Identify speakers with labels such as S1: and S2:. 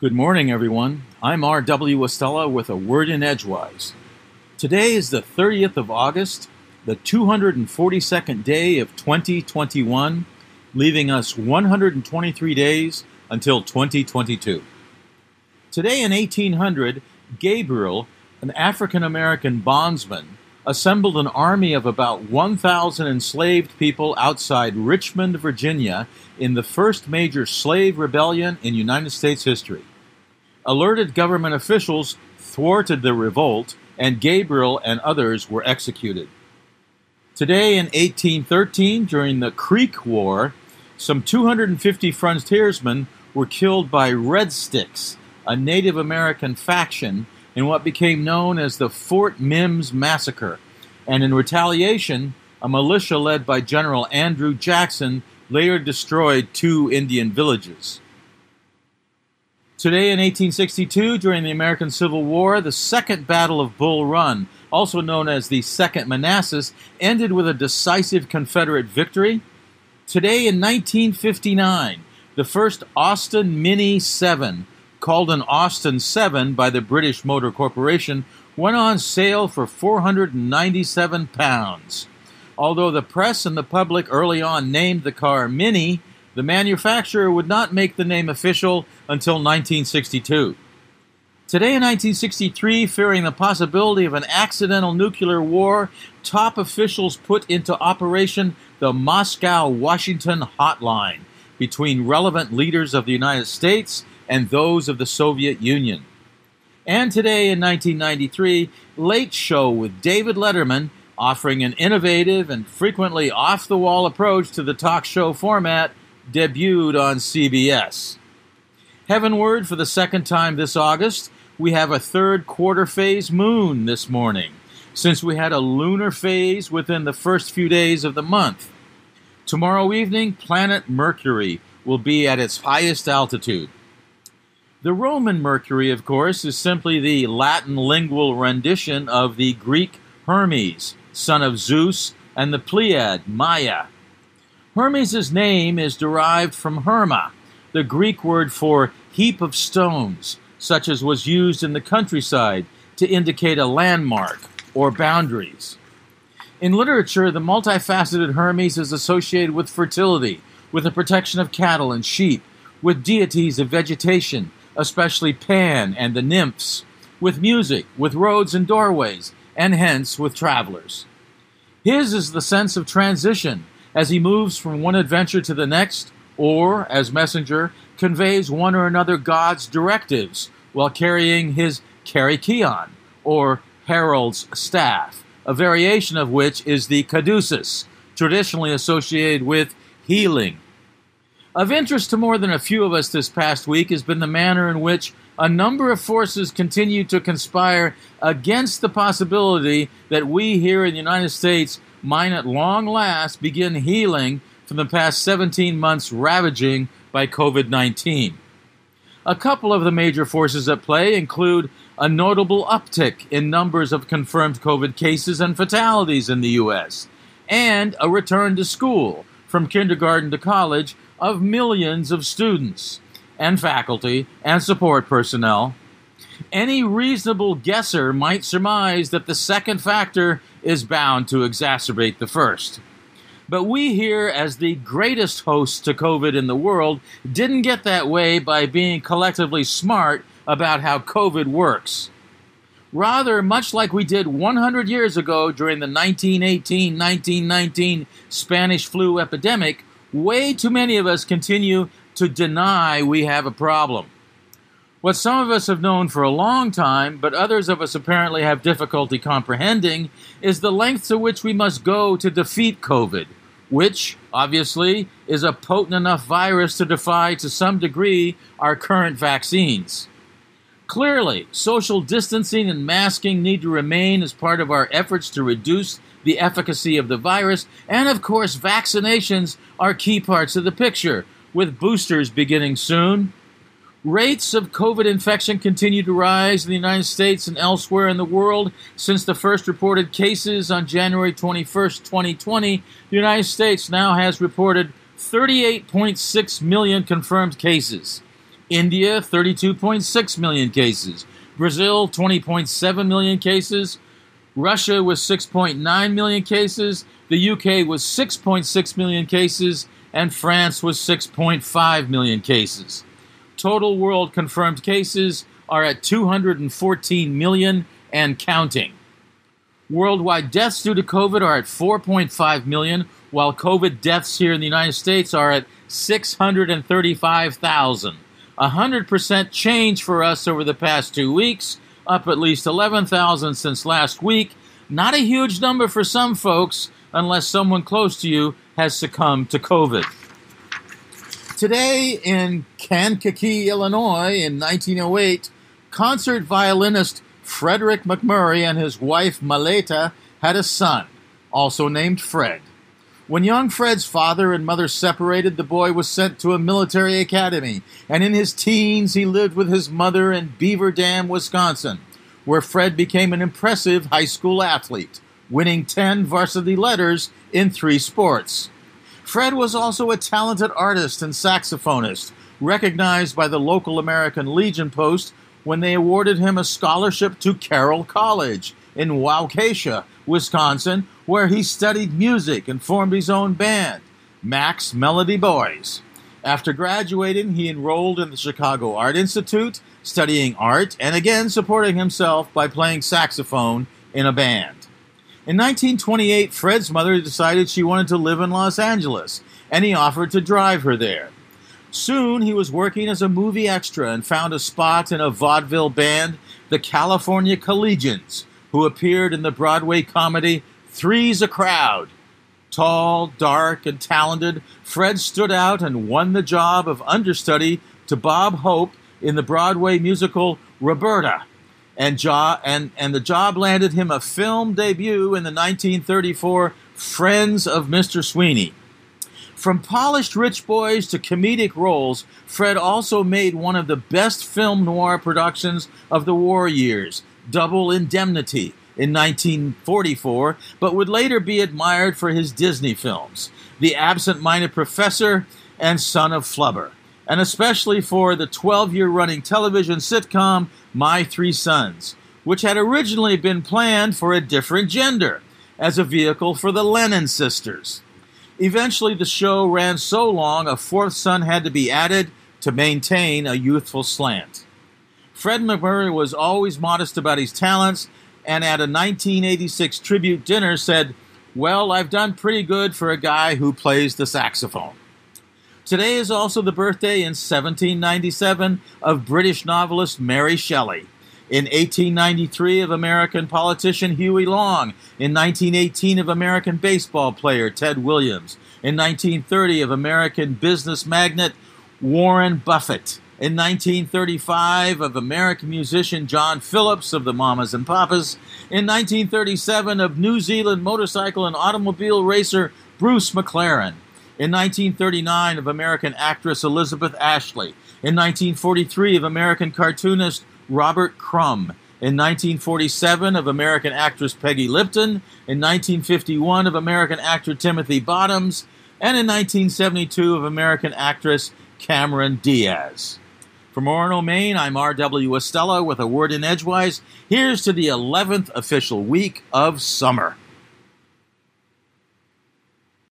S1: Good morning, everyone. I'm R.W. Estella with a word in Edgewise. Today is the 30th of August, the 242nd day of 2021, leaving us 123 days until 2022. Today in 1800, Gabriel, an African American bondsman, assembled an army of about 1,000 enslaved people outside Richmond, Virginia, in the first major slave rebellion in United States history. Alerted government officials thwarted the revolt, and Gabriel and others were executed. Today, in 1813, during the Creek War, some 250 frontiersmen were killed by Red Sticks, a Native American faction, in what became known as the Fort Mims Massacre. And in retaliation, a militia led by General Andrew Jackson later destroyed two Indian villages. Today in 1862, during the American Civil War, the Second Battle of Bull Run, also known as the Second Manassas, ended with a decisive Confederate victory. Today in 1959, the first Austin Mini 7, called an Austin 7 by the British Motor Corporation, went on sale for 497 pounds. Although the press and the public early on named the car Mini, the manufacturer would not make the name official until 1962. Today in 1963, fearing the possibility of an accidental nuclear war, top officials put into operation the Moscow Washington Hotline between relevant leaders of the United States and those of the Soviet Union. And today in 1993, Late Show with David Letterman offering an innovative and frequently off the wall approach to the talk show format debuted on CBS. Heavenward, for the second time this August, we have a third quarter phase moon this morning, since we had a lunar phase within the first few days of the month. Tomorrow evening, planet Mercury will be at its highest altitude. The Roman Mercury, of course, is simply the Latin lingual rendition of the Greek Hermes, son of Zeus, and the Pleiad, Maia. Hermes' name is derived from Herma, the Greek word for heap of stones, such as was used in the countryside to indicate a landmark or boundaries. In literature, the multifaceted Hermes is associated with fertility, with the protection of cattle and sheep, with deities of vegetation, especially Pan and the nymphs, with music, with roads and doorways, and hence with travelers. His is the sense of transition as he moves from one adventure to the next, or, as messenger, conveys one or another god's directives while carrying his kerykeion, or herald's staff, a variation of which is the caduceus, traditionally associated with healing. Of interest to more than a few of us this past week has been the manner in which a number of forces continue to conspire against the possibility that we here in the United States might at long last begin healing from the past 17 months ravaging by COVID 19. A couple of the major forces at play include a notable uptick in numbers of confirmed COVID cases and fatalities in the U.S., and a return to school from kindergarten to college of millions of students and faculty and support personnel. Any reasonable guesser might surmise that the second factor is bound to exacerbate the first. But we here, as the greatest hosts to COVID in the world, didn't get that way by being collectively smart about how COVID works. Rather, much like we did 100 years ago during the 1918 1919 Spanish flu epidemic, way too many of us continue to deny we have a problem. What some of us have known for a long time, but others of us apparently have difficulty comprehending, is the length to which we must go to defeat COVID which, obviously, is a potent enough virus to defy to some degree our current vaccines. Clearly, social distancing and masking need to remain as part of our efforts to reduce the efficacy of the virus, and of course, vaccinations are key parts of the picture, with boosters beginning soon. Rates of COVID infection continue to rise in the United States and elsewhere in the world. Since the first reported cases on January 21, 2020, the United States now has reported 38.6 million confirmed cases. India, 32.6 million cases. Brazil, 20.7 million cases. Russia was 6.9 million cases. The UK was 6.6 million cases. And France was 6.5 million cases. Total world confirmed cases are at 214 million and counting. Worldwide deaths due to COVID are at 4.5 million, while COVID deaths here in the United States are at 635,000. A 100% change for us over the past two weeks, up at least 11,000 since last week. Not a huge number for some folks, unless someone close to you has succumbed to COVID. Today in Kankakee, Illinois, in 1908, concert violinist Frederick MacMurray and his wife Maleta had a son, also named Fred. When young Fred's father and mother separated, the boy was sent to a military academy, and in his teens he lived with his mother in Beaver Dam, Wisconsin, where Fred became an impressive high school athlete, winning 10 varsity letters in three sports. Fred was also a talented artist and saxophonist, recognized by the local American Legion Post when they awarded him a scholarship to Carroll College in Waukesha, Wisconsin, where he studied music and formed his own band, Mac's Melody Boys. After graduating, he enrolled in the Chicago Art Institute, studying art and again supporting himself by playing saxophone in a band. In 1928, Fred's mother decided she wanted to live in Los Angeles, and he offered to drive her there. Soon he was working as a movie extra and found a spot in a vaudeville band, the California Collegians, who appeared in the Broadway comedy Three's a Crowd. Tall, dark, and talented, Fred stood out and won the job of understudy to Bob Hope in the Broadway musical Roberta. And, jo- and, and the job landed him a film debut in the 1934 Friends of Mr. Sweeney. From polished rich boys to comedic roles, Fred also made one of the best film noir productions of the war years, Double Indemnity, in 1944, but would later be admired for his Disney films, The Absent Minded Professor and Son of Flubber, and especially for the 12 year running television sitcom My Three Sons, which had originally been planned for a different gender as a vehicle for the Lennon sisters. Eventually, the show ran so long a fourth son had to be added to maintain a youthful slant. Fred MacMurray was always modest about his talents, and at a 1986 tribute dinner said, Well, I've done pretty good for a guy who plays the saxophone. Today is also the birthday in 1797 of British novelist Mary Shelley. In 1893, of American politician Huey Long. In 1918, of American baseball player Ted Williams. In 1930, of American business magnate Warren Buffett. In 1935, of American musician John Phillips of the Mamas and Papas. In 1937, of New Zealand motorcycle and automobile racer Bruce McLaren. In 1939, of American actress Elizabeth Ashley. In 1943, of American cartoonist Robert Crumb. In 1947, of American actress Peggy Lipton. In 1951, of American actor Timothy Bottoms. And in 1972, of American actress Cameron Diaz. From Orono, Maine, I'm R.W. Estella with a word in Edgewise. Here's to the 11th official week of summer.